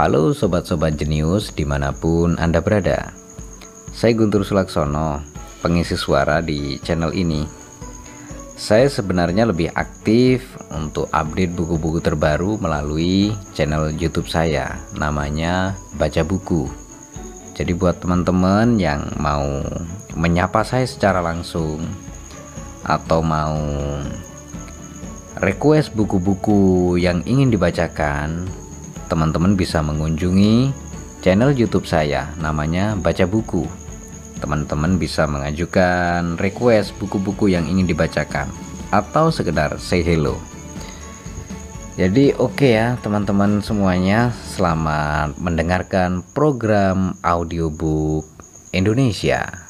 Halo sobat-sobat jenius di mana pun Anda berada. Saya Guntur Sulaksono, pengisi suara di channel ini. Saya sebenarnya lebih aktif untuk update buku-buku terbaru melalui channel youtube saya Namanya Baca Buku. Jadi buat teman-teman yang mau menyapa saya secara langsung Atau mau request buku-buku yang ingin dibacakan, teman-teman bisa mengunjungi channel YouTube saya namanya Baca Buku. Teman-teman bisa mengajukan request buku-buku yang ingin dibacakan atau sekedar say hello. Jadi oke okay ya teman-teman semuanya, selamat mendengarkan program audiobook Indonesia.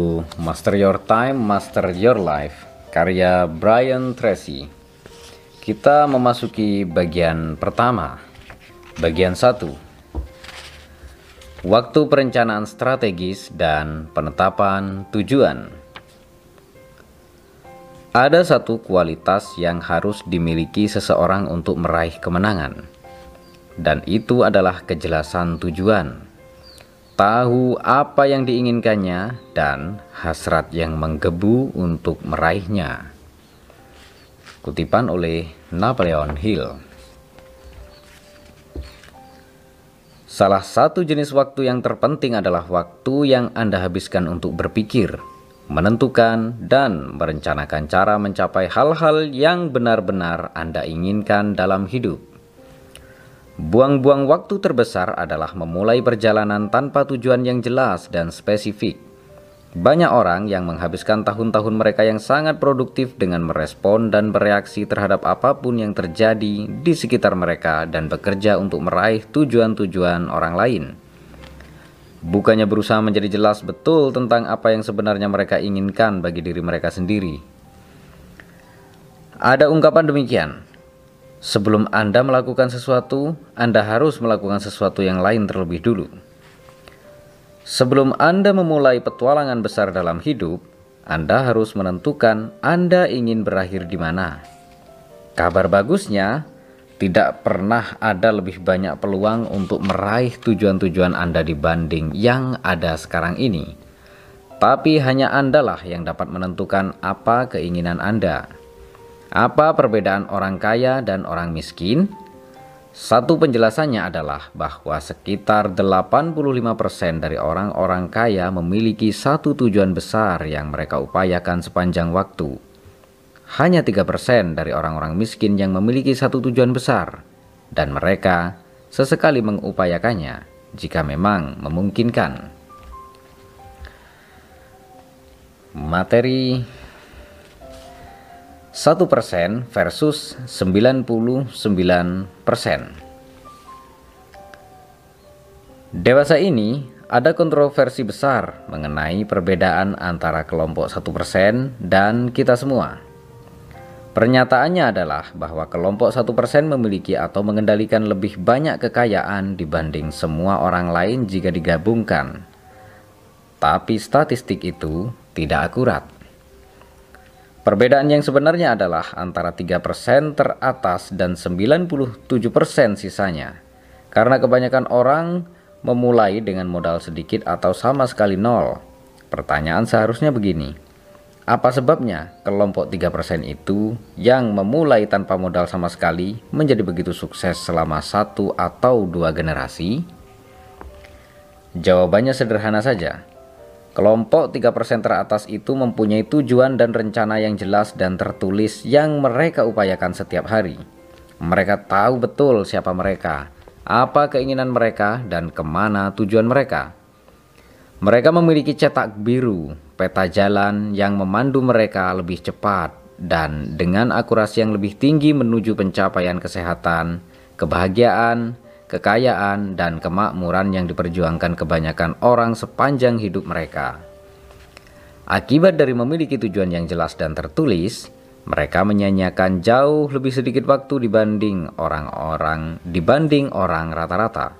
Buku Master Your Time, Master Your Life karya Brian Tracy. Kita memasuki bagian pertama. Bagian satu. Waktu perencanaan strategis dan penetapan tujuan. Ada satu kualitas yang harus dimiliki seseorang untuk meraih kemenangan, dan itu adalah kejelasan tujuan tahu apa yang diinginkannya dan hasrat yang menggebu untuk meraihnya. Kutipan oleh Napoleon Hill. Salah satu jenis waktu yang terpenting adalah waktu yang Anda habiskan untuk berpikir, menentukan, dan merencanakan cara mencapai hal-hal yang benar-benar Anda inginkan dalam hidup. Buang-buang waktu terbesar adalah memulai perjalanan tanpa tujuan yang jelas dan spesifik. Banyak orang yang menghabiskan tahun-tahun mereka yang sangat produktif dengan merespon dan bereaksi terhadap apa pun yang terjadi di sekitar mereka dan bekerja untuk meraih tujuan-tujuan orang lain. Bukannya berusaha menjadi jelas betul tentang apa yang sebenarnya mereka inginkan bagi diri mereka sendiri. Ada ungkapan demikian, Sebelum Anda melakukan sesuatu, Anda harus melakukan sesuatu yang lain terlebih dulu. Sebelum Anda memulai petualangan besar dalam hidup, Anda harus menentukan Anda ingin berakhir di mana. Kabar bagusnya, tidak pernah ada lebih banyak peluang untuk meraih tujuan-tujuan Anda dibanding yang ada sekarang ini. Tapi hanya Andalah yang dapat menentukan apa keinginan Anda. Apa perbedaan orang kaya dan orang miskin? Satu penjelasannya adalah bahwa sekitar 85% dari orang-orang kaya memiliki satu tujuan besar yang mereka upayakan sepanjang waktu. Hanya 3% dari orang-orang miskin yang memiliki satu tujuan besar, dan mereka sesekali mengupayakannya jika memang memungkinkan. Materi 1% versus 99%. Dewasa ini ada kontroversi besar mengenai perbedaan antara kelompok 1% dan kita semua. Pernyataannya adalah bahwa kelompok 1% memiliki atau mengendalikan lebih banyak kekayaan dibanding semua orang lain jika digabungkan. Tapi statistik itu tidak akurat. Perbedaan yang sebenarnya adalah antara 3% teratas dan 97% sisanya. Karena kebanyakan orang memulai dengan modal sedikit atau sama sekali nol. Pertanyaan seharusnya begini. Apa sebabnya kelompok 3% itu yang memulai tanpa modal sama sekali menjadi begitu sukses selama satu atau dua generasi? Jawabannya sederhana saja. Kelompok 3% teratas itu mempunyai tujuan dan rencana yang jelas dan tertulis yang mereka upayakan setiap hari. Mereka tahu betul siapa mereka, apa keinginan mereka, dan ke mana tujuan mereka. Mereka memiliki cetak biru, peta jalan yang memandu mereka lebih cepat dan dengan akurasi yang lebih tinggi menuju pencapaian kesehatan, kebahagiaan, kekayaan, dan kemakmuran yang diperjuangkan kebanyakan orang sepanjang hidup mereka. Akibat dari memiliki tujuan yang jelas dan tertulis, Mereka menyanyiakan jauh lebih sedikit waktu dibanding orang-orang dibanding orang rata-rata.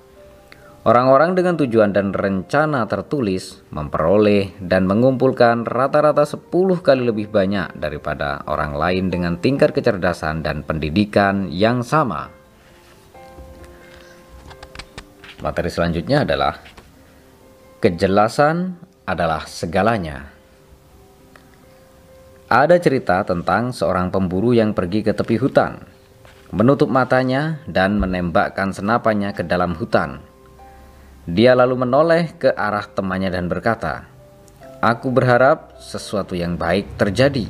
Orang-orang dengan tujuan dan rencana tertulis memperoleh dan mengumpulkan rata-rata 10 kali lebih banyak daripada orang lain dengan tingkat kecerdasan dan pendidikan yang sama. Materi selanjutnya adalah kejelasan adalah segalanya. Ada cerita tentang seorang pemburu yang pergi ke tepi hutan, menutup matanya dan menembakkan senapannya ke dalam hutan dia lalu menoleh ke arah temannya dan berkata, "Aku berharap sesuatu yang baik terjadi."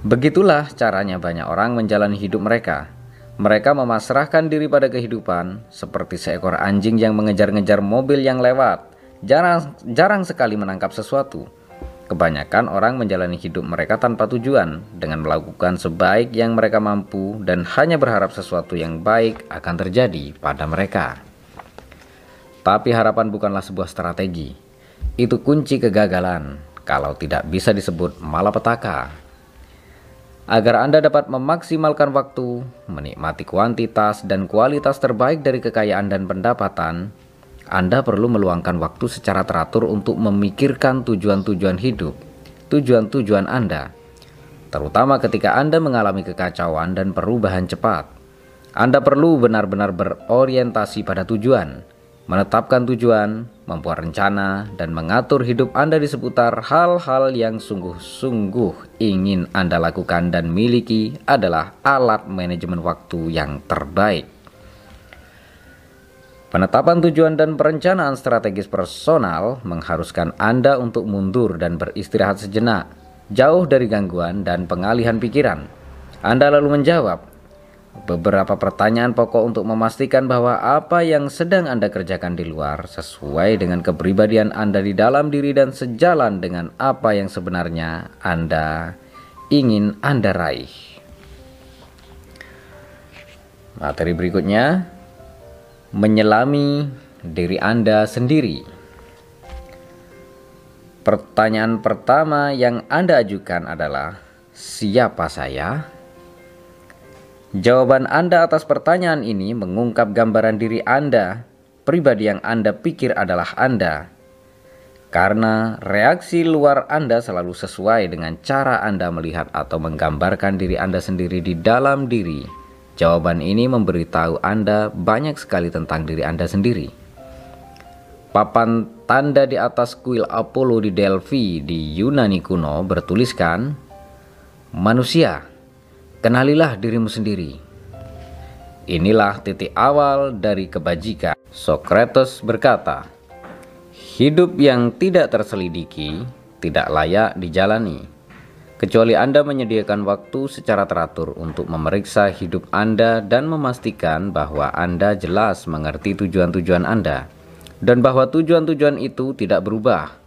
Begitulah caranya banyak orang menjalani hidup mereka. Mereka memasrahkan diri pada kehidupan seperti seekor anjing yang mengejar-ngejar mobil yang lewat. Jarang, jarang sekali menangkap sesuatu. Kebanyakan orang menjalani hidup mereka tanpa tujuan, dengan melakukan sebaik yang mereka mampu dan hanya berharap sesuatu yang baik akan terjadi pada mereka. Tapi harapan bukanlah sebuah strategi. Itu kunci kegagalan kalau tidak bisa disebut malapetaka. Agar Anda dapat memaksimalkan waktu, menikmati kuantitas dan kualitas terbaik dari kekayaan dan pendapatan, Anda perlu meluangkan waktu secara teratur untuk memikirkan tujuan-tujuan hidup, tujuan-tujuan Anda, terutama ketika Anda mengalami kekacauan dan perubahan cepat. Anda perlu benar-benar berorientasi pada tujuan menetapkan tujuan, membuat rencana, dan mengatur hidup Anda di seputar hal-hal yang sungguh-sungguh ingin Anda lakukan dan miliki adalah alat manajemen waktu yang terbaik. Penetapan tujuan dan perencanaan strategis personal mengharuskan Anda untuk mundur dan beristirahat sejenak, jauh dari gangguan dan pengalihan pikiran. Anda lalu menjawab, beberapa pertanyaan pokok untuk memastikan bahwa apa yang sedang Anda kerjakan di luar sesuai dengan kepribadian Anda di dalam diri dan sejalan dengan apa yang sebenarnya Anda ingin Anda raih. Materi berikutnya menyelami diri Anda sendiri. Pertanyaan pertama yang Anda ajukan adalah siapa saya? Jawaban Anda atas pertanyaan ini mengungkap gambaran diri Anda, pribadi yang Anda pikir adalah Anda. Karena reaksi luar Anda selalu sesuai dengan cara Anda melihat atau menggambarkan diri Anda sendiri di dalam diri. Jawaban ini memberitahu Anda banyak sekali tentang diri Anda sendiri. Papan tanda di atas kuil Apollo di Delphi di Yunani kuno bertuliskan, Manusia, Kenalilah dirimu sendiri. Inilah titik awal dari kebajikan. Socrates berkata, "Hidup yang tidak terselidiki tidak layak dijalani." Kecuali Anda menyediakan waktu secara teratur untuk memeriksa hidup Anda dan memastikan bahwa Anda jelas mengerti tujuan-tujuan Anda, dan bahwa tujuan-tujuan itu tidak berubah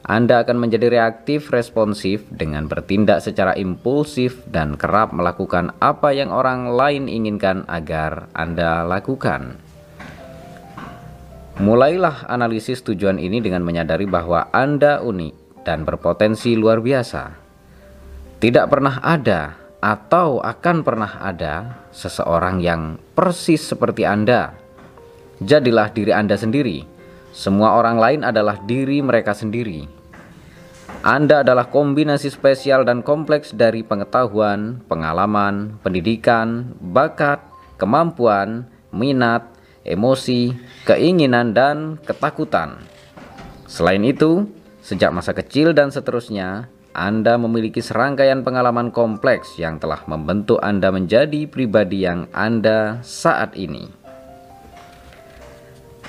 anda akan menjadi reaktif responsif dengan bertindak secara impulsif dan kerap melakukan apa yang orang lain inginkan agar Anda lakukan. Mulailah analisis tujuan ini dengan menyadari bahwa Anda unik dan berpotensi luar biasa. Tidak pernah ada atau akan pernah ada seseorang yang persis seperti Anda. Jadilah diri Anda sendiri semua orang lain adalah diri mereka sendiri. Anda adalah kombinasi spesial dan kompleks dari pengetahuan, pengalaman, pendidikan, bakat, kemampuan, minat, emosi, keinginan, dan ketakutan. Selain itu, sejak masa kecil dan seterusnya, Anda memiliki serangkaian pengalaman kompleks yang telah membentuk Anda menjadi pribadi yang Anda saat ini.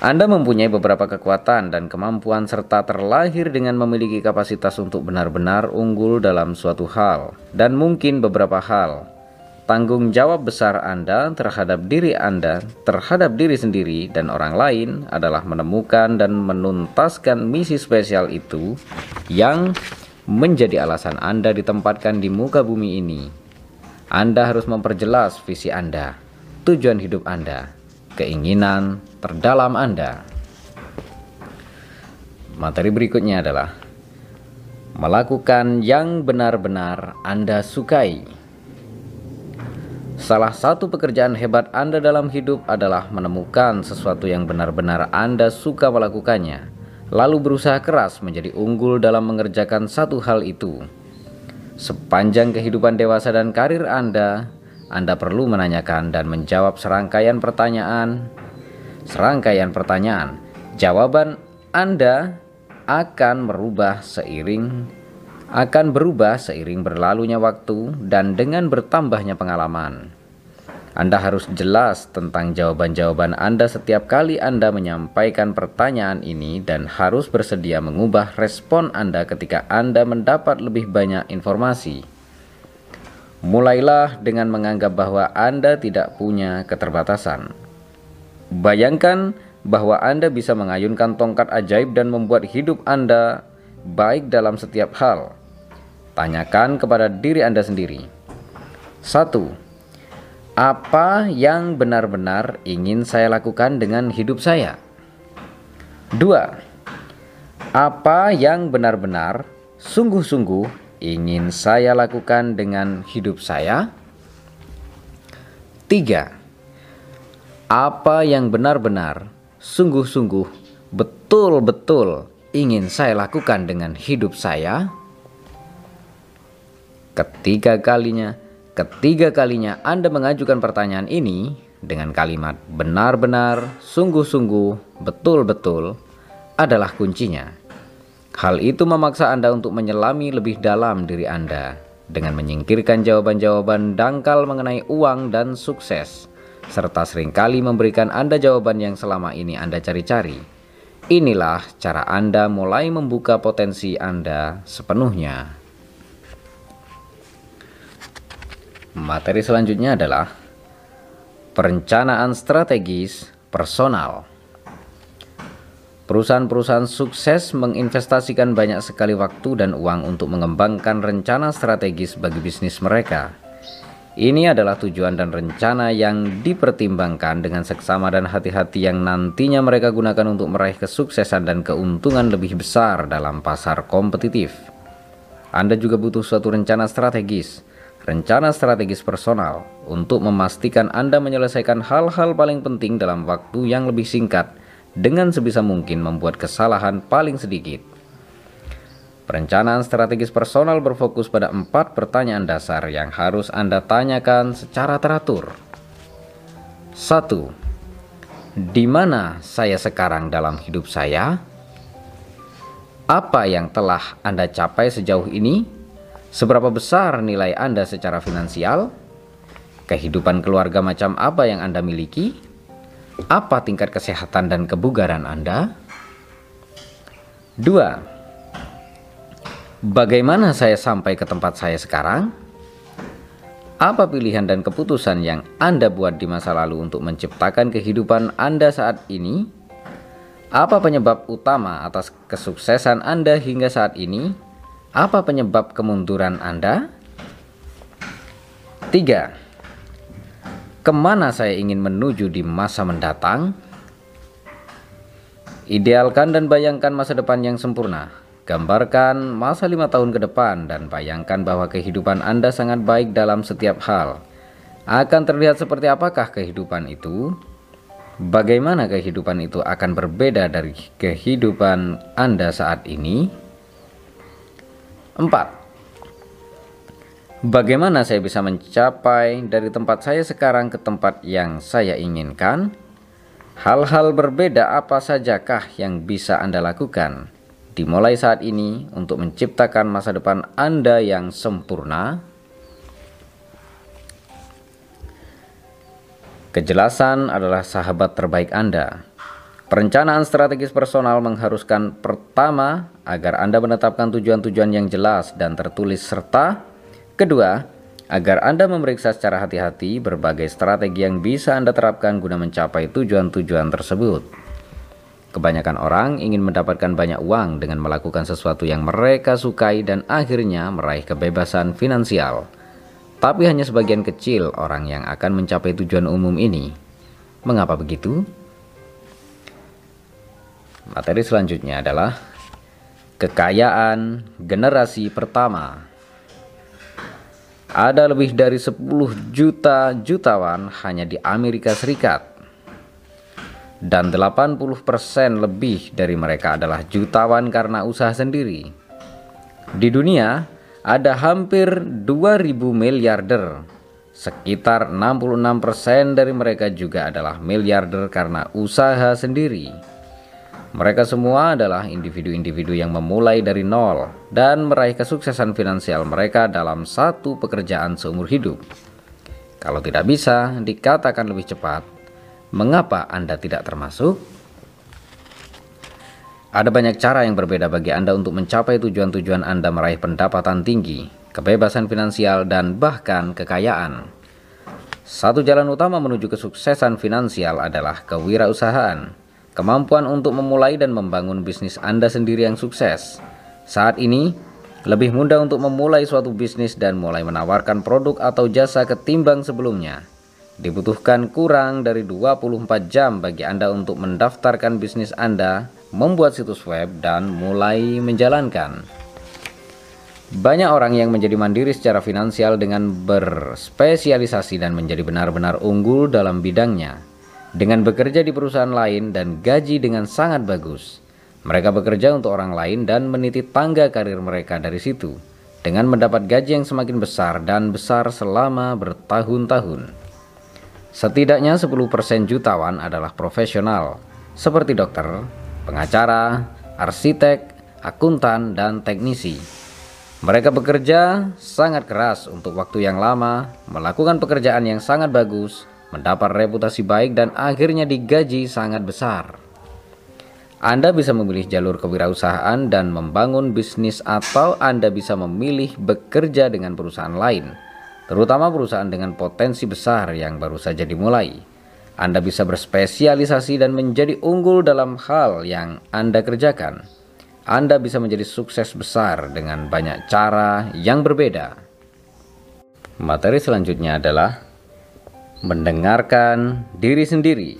Anda mempunyai beberapa kekuatan dan kemampuan serta terlahir dengan memiliki kapasitas untuk benar-benar unggul dalam suatu hal dan mungkin beberapa hal. Tanggung jawab besar Anda terhadap diri Anda, terhadap diri sendiri dan orang lain adalah menemukan dan menuntaskan misi spesial itu yang menjadi alasan Anda ditempatkan di muka bumi ini. Anda harus memperjelas visi Anda, tujuan hidup Anda, keinginan terdalam Anda. Materi berikutnya adalah Melakukan yang benar-benar Anda sukai. Salah satu pekerjaan hebat Anda dalam hidup adalah menemukan sesuatu yang benar-benar Anda suka melakukannya, lalu berusaha keras menjadi unggul dalam mengerjakan satu hal itu. Sepanjang kehidupan dewasa dan karir Anda, Anda perlu menanyakan dan menjawab serangkaian pertanyaan. Serangkaian pertanyaan, jawaban Anda akan merubah seiring akan berubah seiring berlalunya waktu dan dengan bertambahnya pengalaman. Anda harus jelas tentang jawaban-jawaban Anda setiap kali Anda menyampaikan pertanyaan ini dan harus bersedia mengubah respon Anda ketika Anda mendapat lebih banyak informasi. Mulailah dengan menganggap bahwa Anda tidak punya keterbatasan. Bayangkan bahwa Anda bisa mengayunkan tongkat ajaib dan membuat hidup Anda baik dalam setiap hal. Tanyakan kepada diri Anda sendiri. 1. Apa yang benar-benar ingin saya lakukan dengan hidup saya? 2. Apa yang benar-benar sungguh-sungguh ingin saya lakukan dengan hidup saya? 3. Apa yang benar-benar sungguh-sungguh betul-betul ingin saya lakukan dengan hidup saya? Ketiga kalinya, ketiga kalinya Anda mengajukan pertanyaan ini dengan kalimat benar-benar, sungguh-sungguh, betul-betul adalah kuncinya. Hal itu memaksa Anda untuk menyelami lebih dalam diri Anda dengan menyingkirkan jawaban-jawaban dangkal mengenai uang dan sukses, serta sering kali memberikan Anda jawaban yang selama ini Anda cari-cari. Inilah cara Anda mulai membuka potensi Anda sepenuhnya. Materi selanjutnya adalah perencanaan strategis personal. Perusahaan-perusahaan sukses menginvestasikan banyak sekali waktu dan uang untuk mengembangkan rencana strategis bagi bisnis mereka. Ini adalah tujuan dan rencana yang dipertimbangkan dengan seksama dan hati-hati yang nantinya mereka gunakan untuk meraih kesuksesan dan keuntungan lebih besar dalam pasar kompetitif. Anda juga butuh suatu rencana strategis rencana strategis personal untuk memastikan Anda menyelesaikan hal-hal paling penting dalam waktu yang lebih singkat dengan sebisa mungkin membuat kesalahan paling sedikit. Perencanaan strategis personal berfokus pada empat pertanyaan dasar yang harus Anda tanyakan secara teratur. 1. Di mana saya sekarang dalam hidup saya? Apa yang telah Anda capai sejauh ini? Seberapa besar nilai Anda secara finansial? Kehidupan keluarga macam apa yang Anda miliki? Apa tingkat kesehatan dan kebugaran Anda? 2. Bagaimana saya sampai ke tempat saya sekarang? Apa pilihan dan keputusan yang Anda buat di masa lalu untuk menciptakan kehidupan Anda saat ini? Apa penyebab utama atas kesuksesan Anda hingga saat ini? Apa penyebab kemunduran Anda? 3. Ke mana saya ingin menuju di masa mendatang? Idealkan dan bayangkan masa depan yang sempurna. Gambarkan masa lima tahun ke depan dan bayangkan bahwa kehidupan Anda sangat baik dalam setiap hal. Akan terlihat seperti apakah kehidupan itu? Bagaimana kehidupan itu akan berbeda dari kehidupan Anda saat ini? 4. Bagaimana saya bisa mencapai dari tempat saya sekarang ke tempat yang saya inginkan? Hal-hal berbeda apa sajakah yang bisa Anda lakukan dimulai saat ini untuk menciptakan masa depan Anda yang sempurna? Kejelasan adalah sahabat terbaik Anda. Perencanaan strategis personal mengharuskan pertama agar Anda menetapkan tujuan-tujuan yang jelas dan tertulis serta kedua agar Anda memeriksa secara hati-hati berbagai strategi yang bisa Anda terapkan guna mencapai tujuan-tujuan tersebut. Kebanyakan orang ingin mendapatkan banyak uang dengan melakukan sesuatu yang mereka sukai dan akhirnya meraih kebebasan finansial. Tapi hanya sebagian kecil orang yang akan mencapai tujuan umum ini. Mengapa begitu? Materi selanjutnya adalah Kekayaan generasi pertama Ada lebih dari 10 juta jutawan hanya di Amerika Serikat dan 80% lebih dari mereka adalah jutawan karena usaha sendiri. Di dunia, ada hampir 2000 miliarder. Sekitar 66% dari mereka juga adalah miliarder karena usaha sendiri. Mereka semua adalah individu-individu yang memulai dari nol dan meraih kesuksesan finansial mereka dalam satu pekerjaan seumur hidup. Kalau tidak bisa dikatakan lebih cepat, mengapa Anda tidak termasuk? Ada banyak cara yang berbeda bagi Anda untuk mencapai tujuan-tujuan Anda meraih pendapatan tinggi, kebebasan finansial, dan bahkan kekayaan. Satu jalan utama menuju kesuksesan finansial adalah kewirausahaan kemampuan untuk memulai dan membangun bisnis Anda sendiri yang sukses. Saat ini, lebih mudah untuk memulai suatu bisnis dan mulai menawarkan produk atau jasa ketimbang sebelumnya. Dibutuhkan kurang dari 24 jam bagi Anda untuk mendaftarkan bisnis Anda, membuat situs web, dan mulai menjalankan. Banyak orang yang menjadi mandiri secara finansial dengan berspesialisasi dan menjadi benar-benar unggul dalam bidangnya dengan bekerja di perusahaan lain dan gaji dengan sangat bagus. Mereka bekerja untuk orang lain dan meniti tangga karir mereka dari situ dengan mendapat gaji yang semakin besar dan besar selama bertahun-tahun. Setidaknya 10% jutawan adalah profesional seperti dokter, pengacara, arsitek, akuntan, dan teknisi. Mereka bekerja sangat keras untuk waktu yang lama, melakukan pekerjaan yang sangat bagus, mendapat reputasi baik dan akhirnya digaji sangat besar. Anda bisa memilih jalur kewirausahaan dan membangun bisnis atau Anda bisa memilih bekerja dengan perusahaan lain, terutama perusahaan dengan potensi besar yang baru saja dimulai. Anda bisa berspesialisasi dan menjadi unggul dalam hal yang Anda kerjakan. Anda bisa menjadi sukses besar dengan banyak cara yang berbeda. Materi selanjutnya adalah mendengarkan diri sendiri.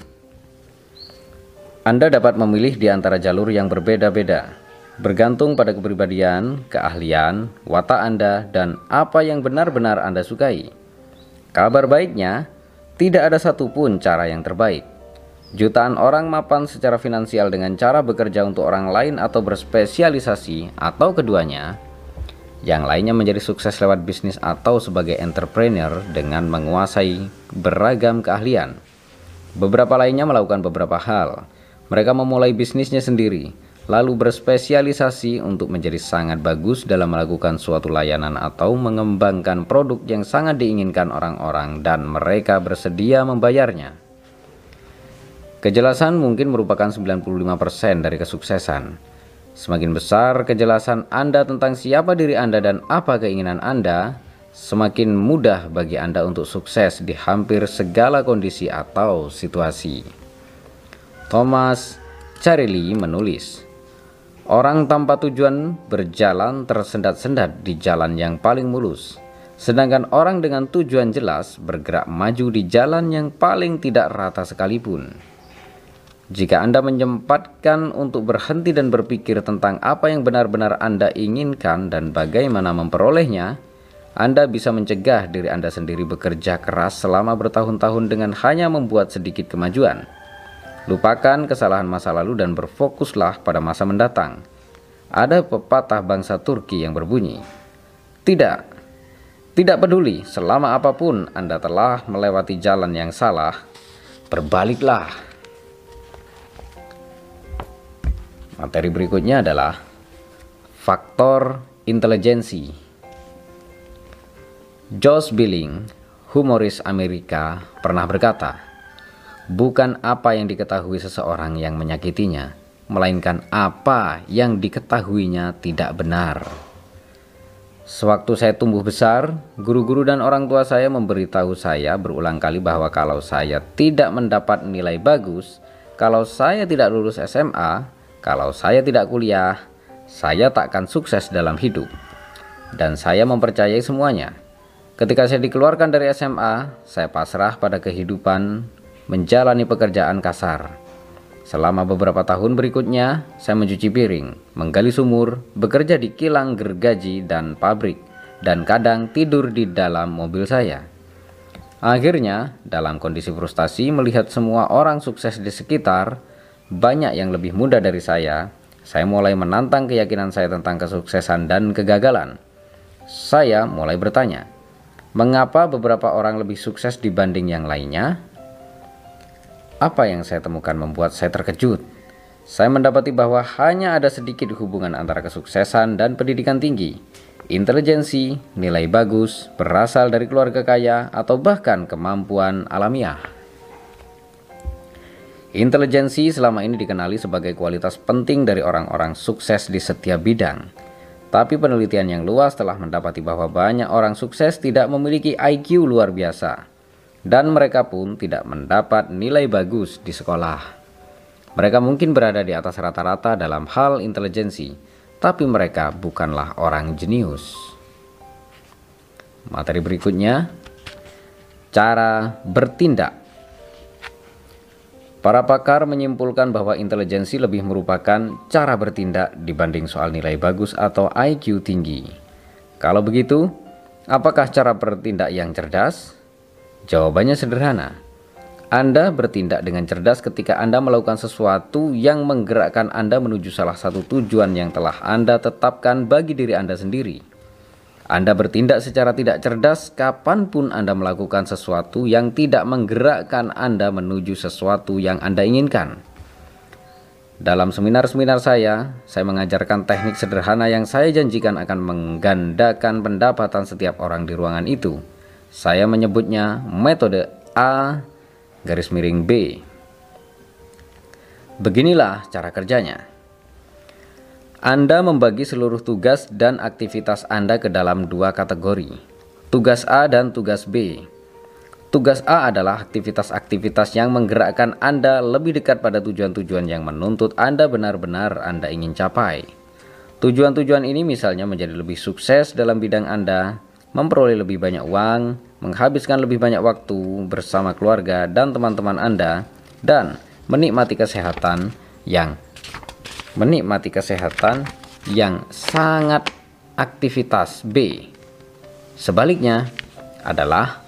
Anda dapat memilih di antara jalur yang berbeda-beda, bergantung pada kepribadian, keahlian, watak Anda, dan apa yang benar-benar Anda sukai. Kabar baiknya, tidak ada satupun cara yang terbaik. Jutaan orang mapan secara finansial dengan cara bekerja untuk orang lain atau berspesialisasi, atau keduanya, yang lainnya menjadi sukses lewat bisnis atau sebagai entrepreneur dengan menguasai beragam keahlian. Beberapa lainnya melakukan beberapa hal. Mereka memulai bisnisnya sendiri, lalu berspesialisasi untuk menjadi sangat bagus dalam melakukan suatu layanan atau mengembangkan produk yang sangat diinginkan orang-orang dan mereka bersedia membayarnya. Kejelasan mungkin merupakan 95% dari kesuksesan. Semakin besar kejelasan Anda tentang siapa diri Anda dan apa keinginan Anda, semakin mudah bagi Anda untuk sukses di hampir segala kondisi atau situasi. Thomas Carelli menulis, Orang tanpa tujuan berjalan tersendat-sendat di jalan yang paling mulus, sedangkan orang dengan tujuan jelas bergerak maju di jalan yang paling tidak rata sekalipun. Jika Anda menyempatkan untuk berhenti dan berpikir tentang apa yang benar-benar Anda inginkan dan bagaimana memperolehnya, Anda bisa mencegah diri Anda sendiri bekerja keras selama bertahun-tahun dengan hanya membuat sedikit kemajuan. Lupakan kesalahan masa lalu dan berfokuslah pada masa mendatang. Ada pepatah bangsa Turki yang berbunyi, "Tidak, tidak peduli selama apa pun Anda telah melewati jalan yang salah, berbaliklah." Materi berikutnya adalah faktor intelijensi. Josh Billing, humoris Amerika, pernah berkata, "Bukan apa yang diketahui seseorang yang menyakitinya, melainkan apa yang diketahuinya tidak benar." Sewaktu saya tumbuh besar, guru-guru dan orang tua saya memberitahu saya berulang kali bahwa kalau saya tidak mendapat nilai bagus, kalau saya tidak lulus SMA, kalau saya tidak kuliah, saya tak akan sukses dalam hidup. Dan saya mempercayai semuanya. Ketika saya dikeluarkan dari SMA, saya pasrah pada kehidupan menjalani pekerjaan kasar. Selama beberapa tahun berikutnya, saya mencuci piring, menggali sumur, bekerja di kilang gergaji dan pabrik, dan kadang tidur di dalam mobil saya. Akhirnya, dalam kondisi frustasi melihat semua orang sukses di sekitar, banyak yang lebih muda dari saya, saya mulai menantang keyakinan saya tentang kesuksesan dan kegagalan. Saya mulai bertanya, mengapa beberapa orang lebih sukses dibanding yang lainnya? Apa yang saya temukan membuat saya terkejut. Saya mendapati bahwa hanya ada sedikit hubungan antara kesuksesan dan pendidikan tinggi. Intelijensi, nilai bagus, berasal dari keluarga kaya, atau bahkan kemampuan alamiah. Intelijensi selama ini dikenali sebagai kualitas penting dari orang-orang sukses di setiap bidang. Tapi penelitian yang luas telah mendapati bahwa banyak orang sukses tidak memiliki IQ luar biasa dan mereka pun tidak mendapat nilai bagus di sekolah. Mereka mungkin berada di atas rata-rata dalam hal intelijensi, tapi mereka bukanlah orang jenius. Materi berikutnya, cara bertindak. Para pakar menyimpulkan bahwa intelijensi lebih merupakan cara bertindak dibanding soal nilai bagus atau IQ tinggi. Kalau begitu, apakah cara bertindak yang cerdas? Jawabannya sederhana. Anda bertindak dengan cerdas ketika Anda melakukan sesuatu yang menggerakkan Anda menuju salah satu tujuan yang telah Anda tetapkan bagi diri Anda sendiri. Anda bertindak secara tidak cerdas kapan pun Anda melakukan sesuatu yang tidak menggerakkan Anda menuju sesuatu yang Anda inginkan. Dalam seminar-seminar saya, saya mengajarkan teknik sederhana yang saya janjikan akan menggandakan pendapatan setiap orang di ruangan itu. Saya menyebutnya metode A garis miring B. Beginilah cara kerjanya. Anda membagi seluruh tugas dan aktivitas Anda ke dalam dua kategori, tugas A dan tugas B. Tugas A adalah aktivitas-aktivitas yang menggerakkan Anda lebih dekat pada tujuan-tujuan yang menuntut Anda benar-benar Anda ingin capai. Tujuan-tujuan ini misalnya menjadi lebih sukses dalam bidang Anda, memperoleh lebih banyak uang, menghabiskan lebih banyak waktu bersama keluarga dan teman-teman Anda, dan menikmati kesehatan yang menikmati kesehatan yang sangat aktivitas B. Sebaliknya adalah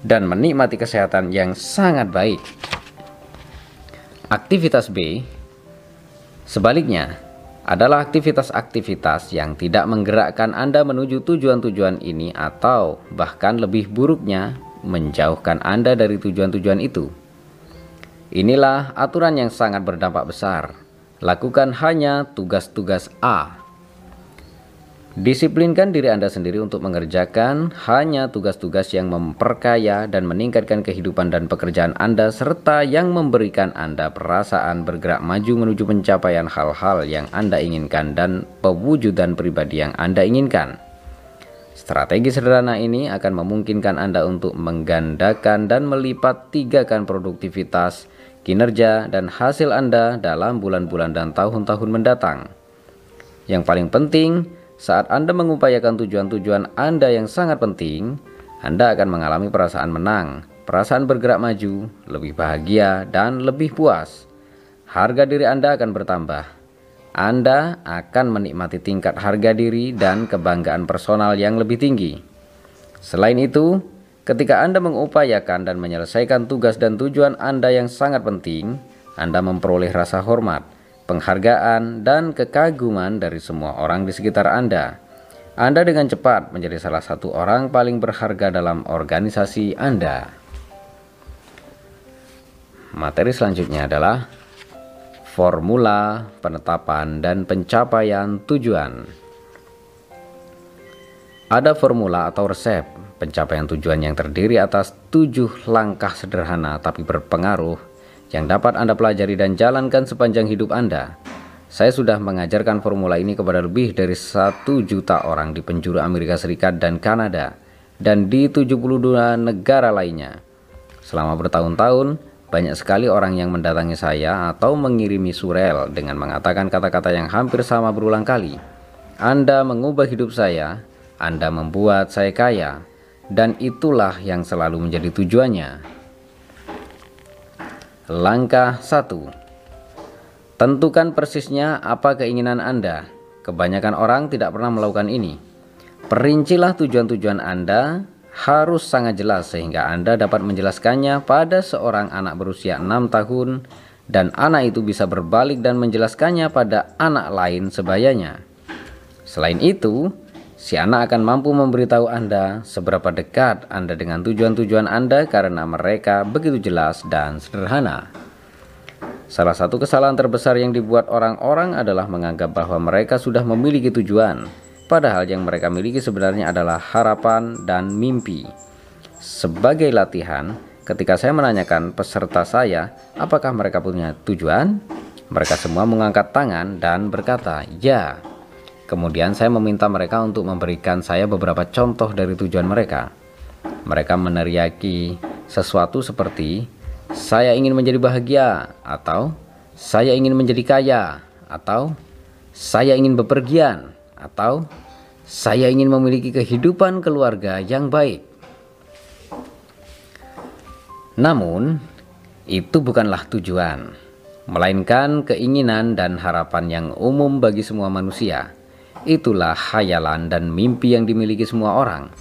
dan menikmati kesehatan yang sangat baik. Aktivitas B sebaliknya adalah aktivitas-aktivitas yang tidak menggerakkan Anda menuju tujuan-tujuan ini atau bahkan lebih buruknya menjauhkan Anda dari tujuan-tujuan itu. Inilah aturan yang sangat berdampak besar. Lakukan hanya tugas-tugas A Disiplinkan diri Anda sendiri untuk mengerjakan hanya tugas-tugas yang memperkaya dan meningkatkan kehidupan dan pekerjaan Anda serta yang memberikan Anda perasaan bergerak maju menuju pencapaian hal-hal yang Anda inginkan dan pewujudan pribadi yang Anda inginkan. Strategi sederhana ini akan memungkinkan Anda untuk menggandakan dan melipat tigakan produktivitas, kinerja, dan hasil Anda dalam bulan-bulan dan tahun-tahun mendatang. Yang paling penting, saat Anda mengupayakan tujuan-tujuan Anda yang sangat penting, Anda akan mengalami perasaan menang, perasaan bergerak maju, lebih bahagia, dan lebih puas. Harga diri Anda akan bertambah. Anda akan menikmati tingkat harga diri dan kebanggaan personal yang lebih tinggi. Selain itu, ketika Anda mengupayakan dan menyelesaikan tugas dan tujuan Anda yang sangat penting, Anda memperoleh rasa hormat penghargaan, dan kekaguman dari semua orang di sekitar Anda. Anda dengan cepat menjadi salah satu orang paling berharga dalam organisasi Anda. Materi selanjutnya adalah formula penetapan dan pencapaian tujuan. Ada formula atau resep pencapaian tujuan yang terdiri atas tujuh langkah sederhana tapi berpengaruh yang dapat Anda pelajari dan jalankan sepanjang hidup Anda. Saya sudah mengajarkan formula ini kepada lebih dari satu juta orang di penjuru Amerika Serikat dan Kanada dan di 72 negara lainnya. Selama bertahun-tahun, banyak sekali orang yang mendatangi saya atau mengirimi surel dengan mengatakan kata-kata yang hampir sama berulang kali. Anda mengubah hidup saya, Anda membuat saya kaya, dan itulah yang selalu menjadi tujuannya. Langkah 1. Tentukan persisnya apa keinginan Anda. Kebanyakan orang tidak pernah melakukan ini. Perincilah tujuan-tujuan Anda harus sangat jelas sehingga Anda dapat menjelaskannya pada seorang anak berusia 6 tahun dan anak itu bisa berbalik dan menjelaskannya pada anak lain sebayanya. Selain itu, si anak akan mampu memberitahu Anda seberapa dekat Anda dengan tujuan-tujuan Anda karena mereka begitu jelas dan sederhana. Salah satu kesalahan terbesar yang dibuat orang-orang adalah menganggap bahwa mereka sudah memiliki tujuan, padahal yang mereka miliki sebenarnya adalah harapan dan mimpi. Sebagai latihan, ketika saya menanyakan peserta saya apakah mereka punya tujuan, mereka semua mengangkat tangan dan berkata, "Ya." Kemudian saya meminta mereka untuk memberikan saya beberapa contoh dari tujuan mereka. Mereka meneriaki sesuatu seperti saya ingin menjadi bahagia atau saya ingin menjadi kaya atau saya ingin bepergian atau saya ingin memiliki kehidupan keluarga yang baik. Namun, itu bukanlah tujuan, melainkan keinginan dan harapan yang umum bagi semua manusia. Itulah hayalan dan mimpi yang dimiliki semua orang.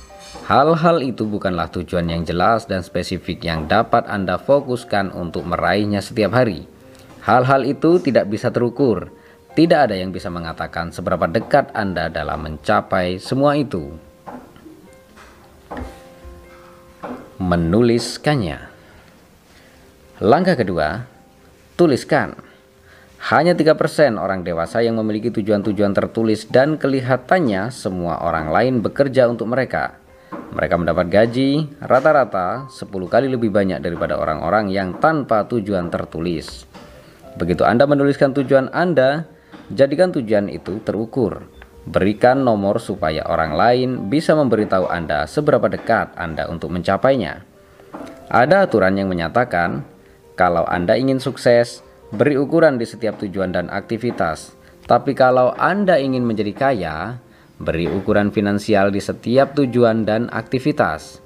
Hal-hal itu bukanlah tujuan yang jelas dan spesifik yang dapat Anda fokuskan untuk meraihnya setiap hari. Hal-hal itu tidak bisa terukur. Tidak ada yang bisa mengatakan seberapa dekat Anda dalam mencapai semua itu. Menuliskannya. Langkah kedua, tuliskan. Hanya 3% orang dewasa yang memiliki tujuan-tujuan tertulis dan kelihatannya semua orang lain bekerja untuk mereka. Mereka mendapat gaji rata-rata 10 kali lebih banyak daripada orang-orang yang tanpa tujuan tertulis. Begitu Anda menuliskan tujuan Anda, jadikan tujuan itu terukur. Berikan nomor supaya orang lain bisa memberitahu Anda seberapa dekat Anda untuk mencapainya. Ada aturan yang menyatakan, kalau Anda ingin sukses, Beri ukuran di setiap tujuan dan aktivitas. Tapi kalau Anda ingin menjadi kaya, beri ukuran finansial di setiap tujuan dan aktivitas.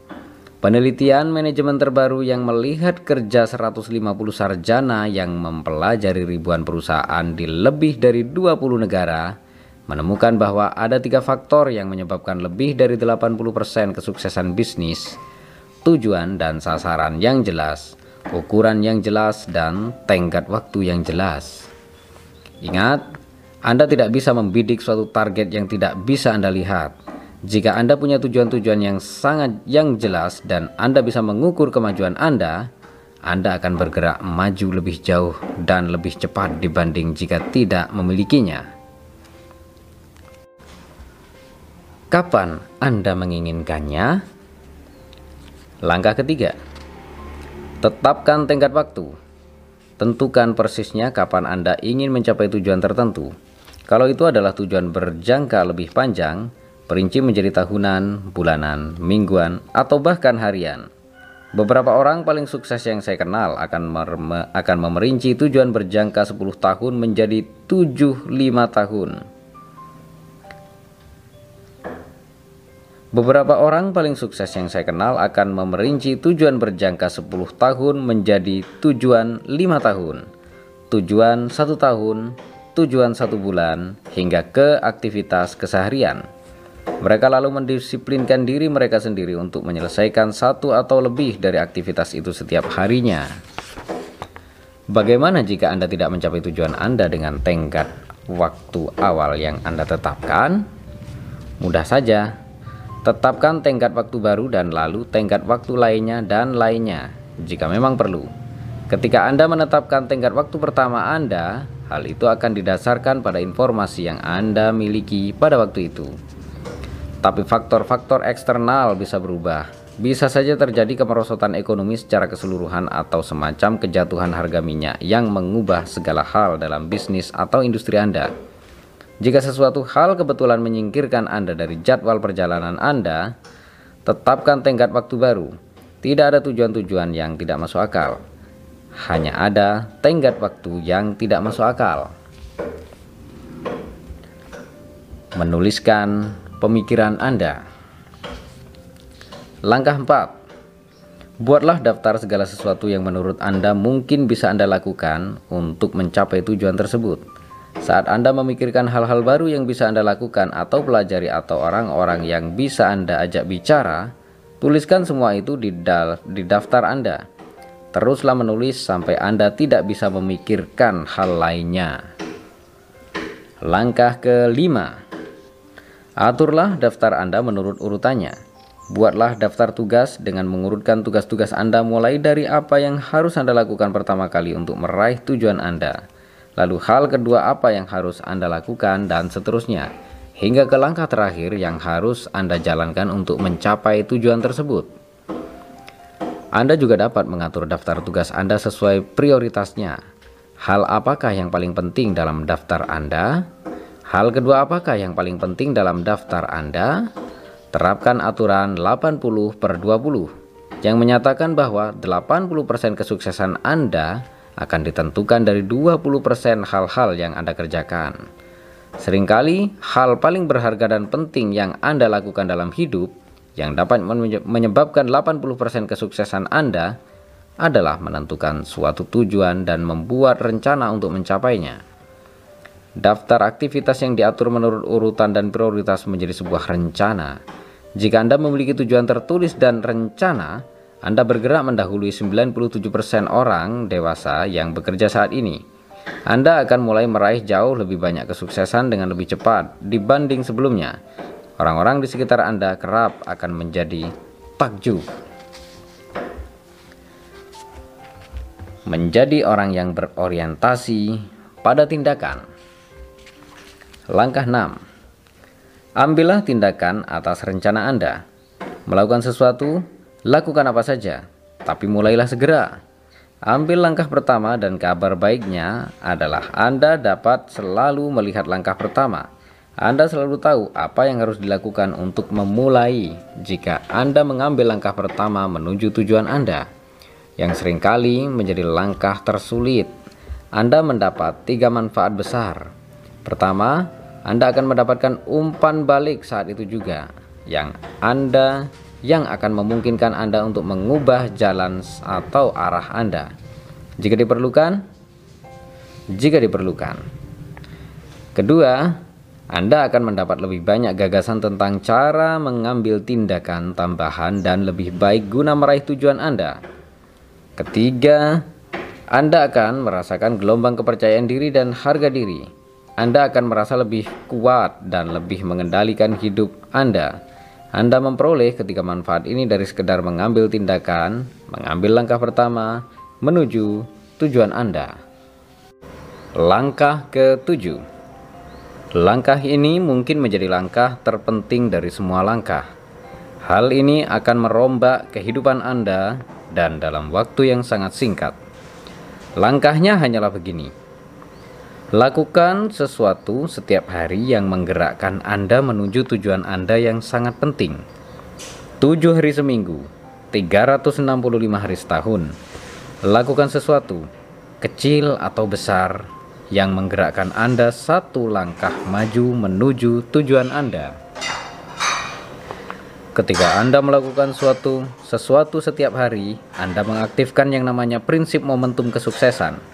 Penelitian manajemen terbaru yang melihat kerja 150 sarjana yang mempelajari ribuan perusahaan di lebih dari 20 negara menemukan bahwa ada tiga faktor yang menyebabkan lebih dari 80% kesuksesan bisnis, tujuan dan sasaran yang jelas ukuran yang jelas, dan tenggat waktu yang jelas. Ingat, Anda tidak bisa membidik suatu target yang tidak bisa Anda lihat. Jika Anda punya tujuan-tujuan yang sangat yang jelas dan Anda bisa mengukur kemajuan Anda, Anda akan bergerak maju lebih jauh dan lebih cepat dibanding jika tidak memilikinya. Kapan Anda menginginkannya? Langkah ketiga, Tetapkan tenggat waktu. Tentukan persisnya kapan Anda ingin mencapai tujuan tertentu. Kalau itu adalah tujuan berjangka lebih panjang, perinci menjadi tahunan, bulanan, mingguan, atau bahkan harian. Beberapa orang paling sukses yang saya kenal akan, akan memerinci tujuan berjangka 10 tahun menjadi 75 tahun. Beberapa orang paling sukses yang saya kenal akan memerinci tujuan berjangka 10 tahun menjadi tujuan 5 tahun, tujuan 1 tahun, tujuan 1 bulan, hingga ke aktivitas keseharian. Mereka lalu mendisiplinkan diri mereka sendiri untuk menyelesaikan satu atau lebih dari aktivitas itu setiap harinya. Bagaimana jika Anda tidak mencapai tujuan Anda dengan tenggat waktu awal yang Anda tetapkan? Mudah saja, Tetapkan tenggat waktu baru dan lalu tenggat waktu lainnya dan lainnya jika memang perlu. Ketika Anda menetapkan tenggat waktu pertama Anda, hal itu akan didasarkan pada informasi yang Anda miliki pada waktu itu. Tapi faktor-faktor eksternal bisa berubah. Bisa saja terjadi kemerosotan ekonomi secara keseluruhan atau semacam kejatuhan harga minyak yang mengubah segala hal dalam bisnis atau industri Anda. Jika sesuatu hal kebetulan menyingkirkan Anda dari jadwal perjalanan Anda, tetapkan tenggat waktu baru. Tidak ada tujuan-tujuan yang tidak masuk akal. Hanya ada tenggat waktu yang tidak masuk akal. Menuliskan pemikiran Anda. Langkah 4. Buatlah daftar segala sesuatu yang menurut Anda mungkin bisa Anda lakukan untuk mencapai tujuan tersebut. Saat Anda memikirkan hal-hal baru yang bisa Anda lakukan atau pelajari atau orang-orang yang bisa Anda ajak bicara, tuliskan semua itu di, di daftar Anda. Teruslah menulis sampai Anda tidak bisa memikirkan hal lainnya. Langkah kelima, aturlah daftar Anda menurut urutannya. Buatlah daftar tugas dengan mengurutkan tugas-tugas Anda mulai dari apa yang harus Anda lakukan pertama kali untuk meraih tujuan Anda. Lalu hal kedua apa yang harus Anda lakukan dan seterusnya. Hingga ke langkah terakhir yang harus Anda jalankan untuk mencapai tujuan tersebut. Anda juga dapat mengatur daftar tugas Anda sesuai prioritasnya. Hal apakah yang paling penting dalam daftar Anda? Hal kedua apakah yang paling penting dalam daftar Anda? Terapkan aturan 80 per 20 yang menyatakan bahwa 80% kesuksesan Anda akan ditentukan dari 20% hal-hal yang Anda kerjakan. Seringkali hal paling berharga dan penting yang Anda lakukan dalam hidup yang dapat menyebabkan 80% kesuksesan Anda adalah menentukan suatu tujuan dan membuat rencana untuk mencapainya. Daftar aktivitas yang diatur menurut urutan dan prioritas menjadi sebuah rencana jika Anda memiliki tujuan tertulis dan rencana, Anda bergerak mendahului 97% orang dewasa yang bekerja saat ini. Anda akan mulai meraih jauh lebih banyak kesuksesan dengan lebih cepat dibanding sebelumnya. Orang-orang di sekitar Anda kerap akan menjadi takjub. Menjadi orang yang berorientasi pada tindakan. Langkah 6 Ambillah tindakan atas rencana Anda. Melakukan sesuatu, lakukan apa saja, tapi mulailah segera. Ambil langkah pertama dan kabar baiknya adalah Anda dapat selalu melihat langkah pertama. Anda selalu tahu apa yang harus dilakukan untuk memulai jika Anda mengambil langkah pertama menuju tujuan Anda. Yang sering kali menjadi langkah tersulit. Anda mendapat tiga manfaat besar. Pertama, anda akan mendapatkan umpan balik saat itu juga yang Anda yang akan memungkinkan Anda untuk mengubah jalan atau arah Anda jika diperlukan jika diperlukan. Kedua, Anda akan mendapat lebih banyak gagasan tentang cara mengambil tindakan tambahan dan lebih baik guna meraih tujuan Anda. Ketiga, Anda akan merasakan gelombang kepercayaan diri dan harga diri anda akan merasa lebih kuat dan lebih mengendalikan hidup Anda. Anda memperoleh ketiga manfaat ini dari sekedar mengambil tindakan, mengambil langkah pertama menuju tujuan Anda. Langkah ketujuh. Langkah ini mungkin menjadi langkah terpenting dari semua langkah. Hal ini akan merombak kehidupan Anda dan dalam waktu yang sangat singkat. Langkahnya hanyalah begini Lakukan sesuatu setiap hari yang menggerakkan Anda menuju tujuan Anda yang sangat penting. 7 hari seminggu, 365 hari setahun. Lakukan sesuatu, kecil atau besar, yang menggerakkan Anda satu langkah maju menuju tujuan Anda. Ketika Anda melakukan suatu sesuatu setiap hari, Anda mengaktifkan yang namanya prinsip momentum kesuksesan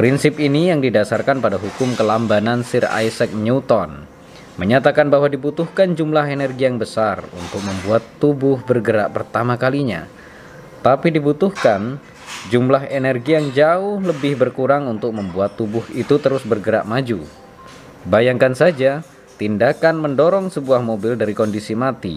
Prinsip ini yang didasarkan pada hukum kelambanan Sir Isaac Newton menyatakan bahwa dibutuhkan jumlah energi yang besar untuk membuat tubuh bergerak pertama kalinya. Tapi dibutuhkan jumlah energi yang jauh lebih berkurang untuk membuat tubuh itu terus bergerak maju. Bayangkan saja, tindakan mendorong sebuah mobil dari kondisi mati.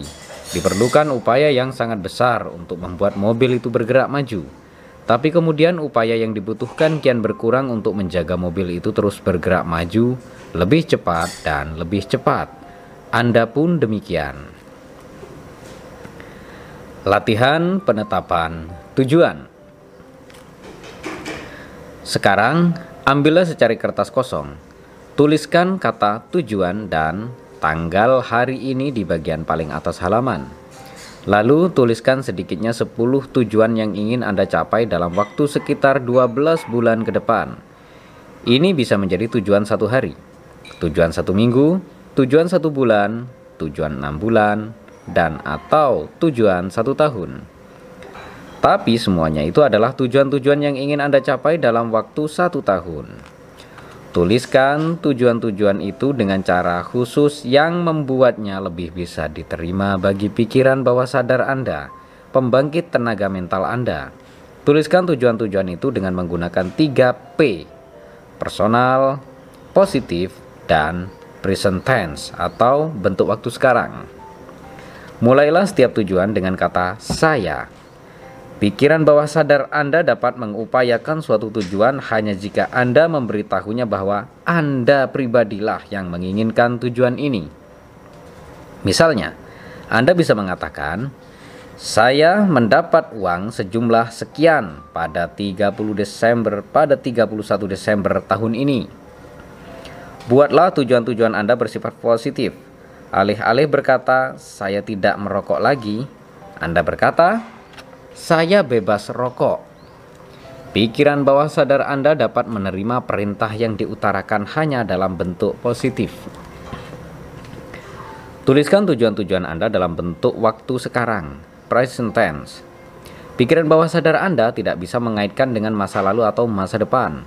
Diperlukan upaya yang sangat besar untuk membuat mobil itu bergerak maju. Tapi kemudian upaya yang dibutuhkan kian berkurang untuk menjaga mobil itu terus bergerak maju lebih cepat dan lebih cepat. Anda pun demikian. Latihan penetapan tujuan. Sekarang, ambillah secari kertas kosong. Tuliskan kata tujuan dan tanggal hari ini di bagian paling atas halaman. Lalu tuliskan sedikitnya 10 tujuan yang ingin Anda capai dalam waktu sekitar 12 bulan ke depan. Ini bisa menjadi tujuan satu hari, tujuan satu minggu, tujuan satu bulan, tujuan enam bulan, dan atau tujuan satu tahun. Tapi semuanya itu adalah tujuan-tujuan yang ingin Anda capai dalam waktu satu tahun. Tuliskan tujuan-tujuan itu dengan cara khusus yang membuatnya lebih bisa diterima bagi pikiran bawah sadar Anda, pembangkit tenaga mental Anda. Tuliskan tujuan-tujuan itu dengan menggunakan 3P, personal, positif, dan present tense atau bentuk waktu sekarang. Mulailah setiap tujuan dengan kata saya Pikiran bawah sadar Anda dapat mengupayakan suatu tujuan hanya jika Anda memberitahunya bahwa Anda pribadilah yang menginginkan tujuan ini. Misalnya, Anda bisa mengatakan, saya mendapat uang sejumlah sekian pada 30 Desember pada 31 Desember tahun ini. Buatlah tujuan-tujuan Anda bersifat positif. Alih-alih berkata, saya tidak merokok lagi, Anda berkata, saya bebas rokok. Pikiran bawah sadar Anda dapat menerima perintah yang diutarakan hanya dalam bentuk positif. Tuliskan tujuan-tujuan Anda dalam bentuk waktu sekarang, present tense. Pikiran bawah sadar Anda tidak bisa mengaitkan dengan masa lalu atau masa depan.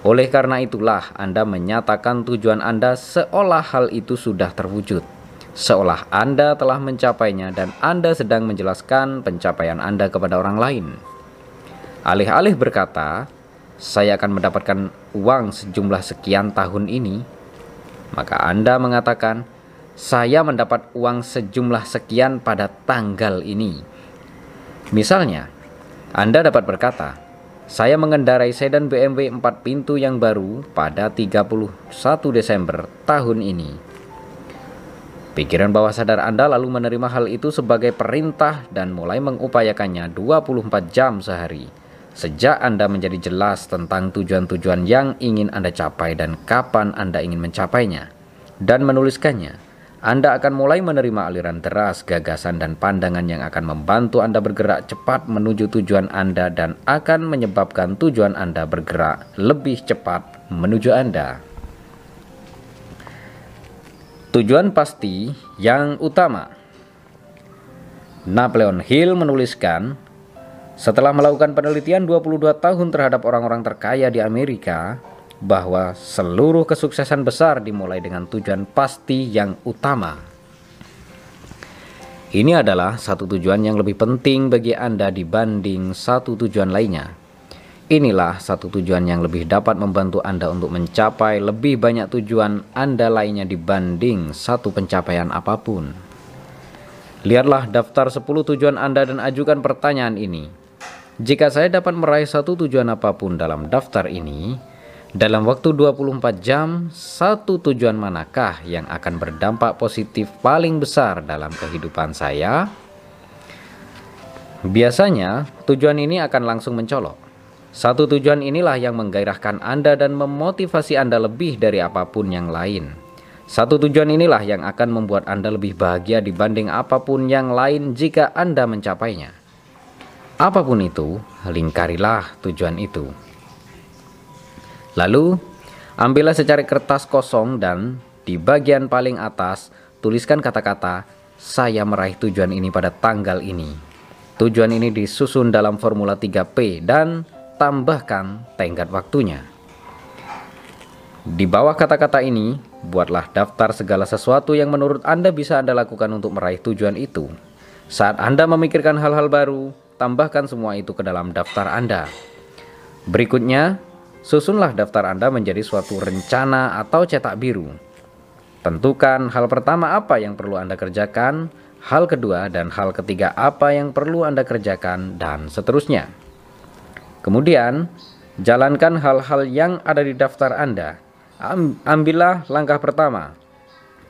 Oleh karena itulah Anda menyatakan tujuan Anda seolah hal itu sudah terwujud seolah Anda telah mencapainya dan Anda sedang menjelaskan pencapaian Anda kepada orang lain. Alih-alih berkata, "Saya akan mendapatkan uang sejumlah sekian tahun ini," maka Anda mengatakan, "Saya mendapat uang sejumlah sekian pada tanggal ini." Misalnya, Anda dapat berkata, "Saya mengendarai sedan BMW 4 pintu yang baru pada 31 Desember tahun ini." Pikiran bawah sadar Anda lalu menerima hal itu sebagai perintah dan mulai mengupayakannya 24 jam sehari. Sejak Anda menjadi jelas tentang tujuan-tujuan yang ingin Anda capai dan kapan Anda ingin mencapainya, dan menuliskannya, Anda akan mulai menerima aliran deras gagasan dan pandangan yang akan membantu Anda bergerak cepat menuju tujuan Anda dan akan menyebabkan tujuan Anda bergerak lebih cepat menuju Anda. Tujuan pasti yang utama. Napoleon Hill menuliskan, setelah melakukan penelitian 22 tahun terhadap orang-orang terkaya di Amerika, bahwa seluruh kesuksesan besar dimulai dengan tujuan pasti yang utama. Ini adalah satu tujuan yang lebih penting bagi Anda dibanding satu tujuan lainnya. Inilah satu tujuan yang lebih dapat membantu Anda untuk mencapai lebih banyak tujuan Anda lainnya dibanding satu pencapaian apa pun. Lihatlah daftar 10 tujuan Anda dan ajukan pertanyaan ini. Jika saya dapat meraih satu tujuan apa pun dalam daftar ini, dalam waktu 24 jam, satu tujuan manakah yang akan berdampak positif paling besar dalam kehidupan saya? Biasanya, tujuan ini akan langsung mencolok. Satu tujuan inilah yang menggairahkan Anda dan memotivasi Anda lebih dari apa pun yang lain. Satu tujuan inilah yang akan membuat Anda lebih bahagia dibanding apa pun yang lain jika Anda mencapainya. Apa pun itu, lingkarilah tujuan itu. Lalu, ambillah secari kertas kosong dan di bagian paling atas tuliskan kata-kata "Saya meraih tujuan ini pada tanggal ini". Tujuan ini disusun dalam formula 3P dan tambahkan tenggat waktunya. Di bawah kata-kata ini, buatlah daftar segala sesuatu yang menurut Anda bisa Anda lakukan untuk meraih tujuan itu. Saat Anda memikirkan hal-hal baru, tambahkan semua itu ke dalam daftar Anda. Berikutnya, susunlah daftar Anda menjadi suatu rencana atau cetak biru. Tentukan hal pertama apa yang perlu Anda kerjakan, hal kedua dan hal ketiga apa yang perlu Anda kerjakan, dan seterusnya. Kemudian, jalankan hal-hal yang ada di daftar Anda. Ambillah langkah pertama.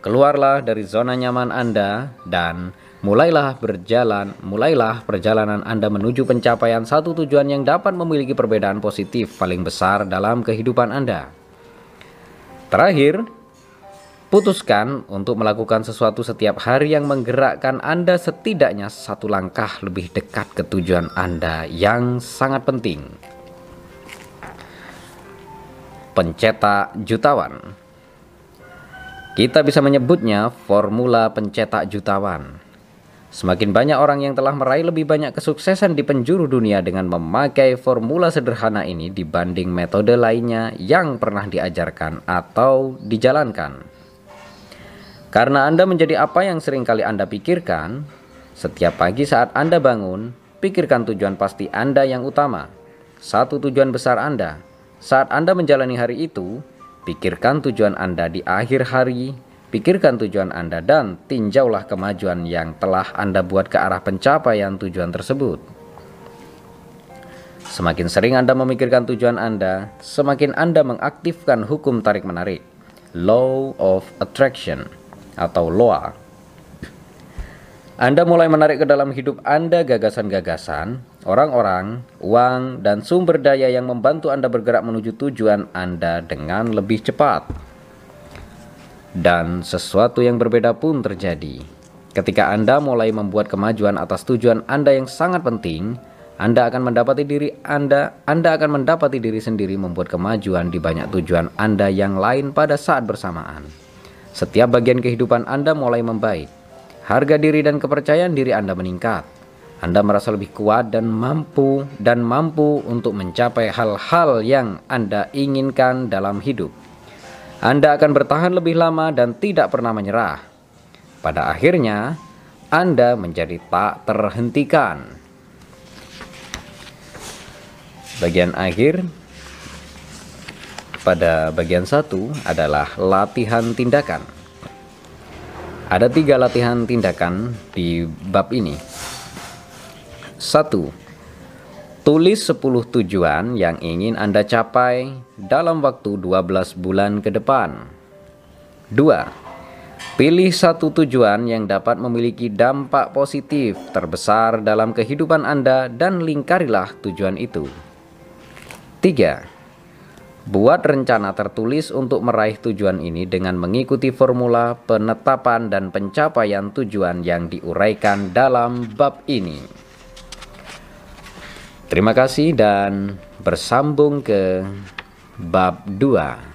Keluarlah dari zona nyaman Anda dan mulailah berjalan, mulailah perjalanan Anda menuju pencapaian satu tujuan yang dapat memiliki perbedaan positif paling besar dalam kehidupan Anda. Terakhir, putuskan untuk melakukan sesuatu setiap hari yang menggerakkan Anda setidaknya satu langkah lebih dekat ke tujuan Anda yang sangat penting. Pencetak jutawan. Kita bisa menyebutnya formula pencetak jutawan. Semakin banyak orang yang telah meraih lebih banyak kesuksesan di penjuru dunia dengan memakai formula sederhana ini dibanding metode lainnya yang pernah diajarkan atau dijalankan. Karena Anda menjadi apa yang sering kali Anda pikirkan, setiap pagi saat Anda bangun, pikirkan tujuan pasti Anda yang utama. Satu tujuan besar Anda. Saat Anda menjalani hari itu, pikirkan tujuan Anda di akhir hari Pikirkan tujuan Anda dan tinjaulah kemajuan yang telah Anda buat ke arah pencapaian tujuan tersebut. Semakin sering Anda memikirkan tujuan Anda, semakin Anda mengaktifkan hukum tarik-menarik, Law of Attraction atau LOA. Anda mulai menarik ke dalam hidup Anda gagasan-gagasan, orang-orang, uang, dan sumber daya yang membantu Anda bergerak menuju tujuan Anda dengan lebih cepat. Dan sesuatu yang berbeda pun terjadi. Ketika Anda mulai membuat kemajuan atas tujuan Anda yang sangat penting, Anda akan mendapati diri Anda, Anda akan mendapati diri sendiri membuat kemajuan di banyak tujuan Anda yang lain pada saat bersamaan. Setiap bagian kehidupan Anda mulai membaik. Harga diri dan kepercayaan diri Anda meningkat. Anda merasa lebih kuat dan mampu dan mampu untuk mencapai hal-hal yang Anda inginkan dalam hidup. Anda akan bertahan lebih lama dan tidak pernah menyerah. Pada akhirnya, Anda menjadi tak terhentikan. Bagian akhir pada bagian satu adalah latihan tindakan. Ada tiga latihan tindakan di bab ini. Satu, Tulis 10 tujuan yang ingin Anda capai dalam waktu 12 bulan ke depan. 2. Pilih satu tujuan yang dapat memiliki dampak positif terbesar dalam kehidupan Anda dan lingkarilah tujuan itu. 3. Buat rencana tertulis untuk meraih tujuan ini dengan mengikuti formula penetapan dan pencapaian tujuan yang diuraikan dalam bab ini. Terima kasih dan bersambung ke bab 2.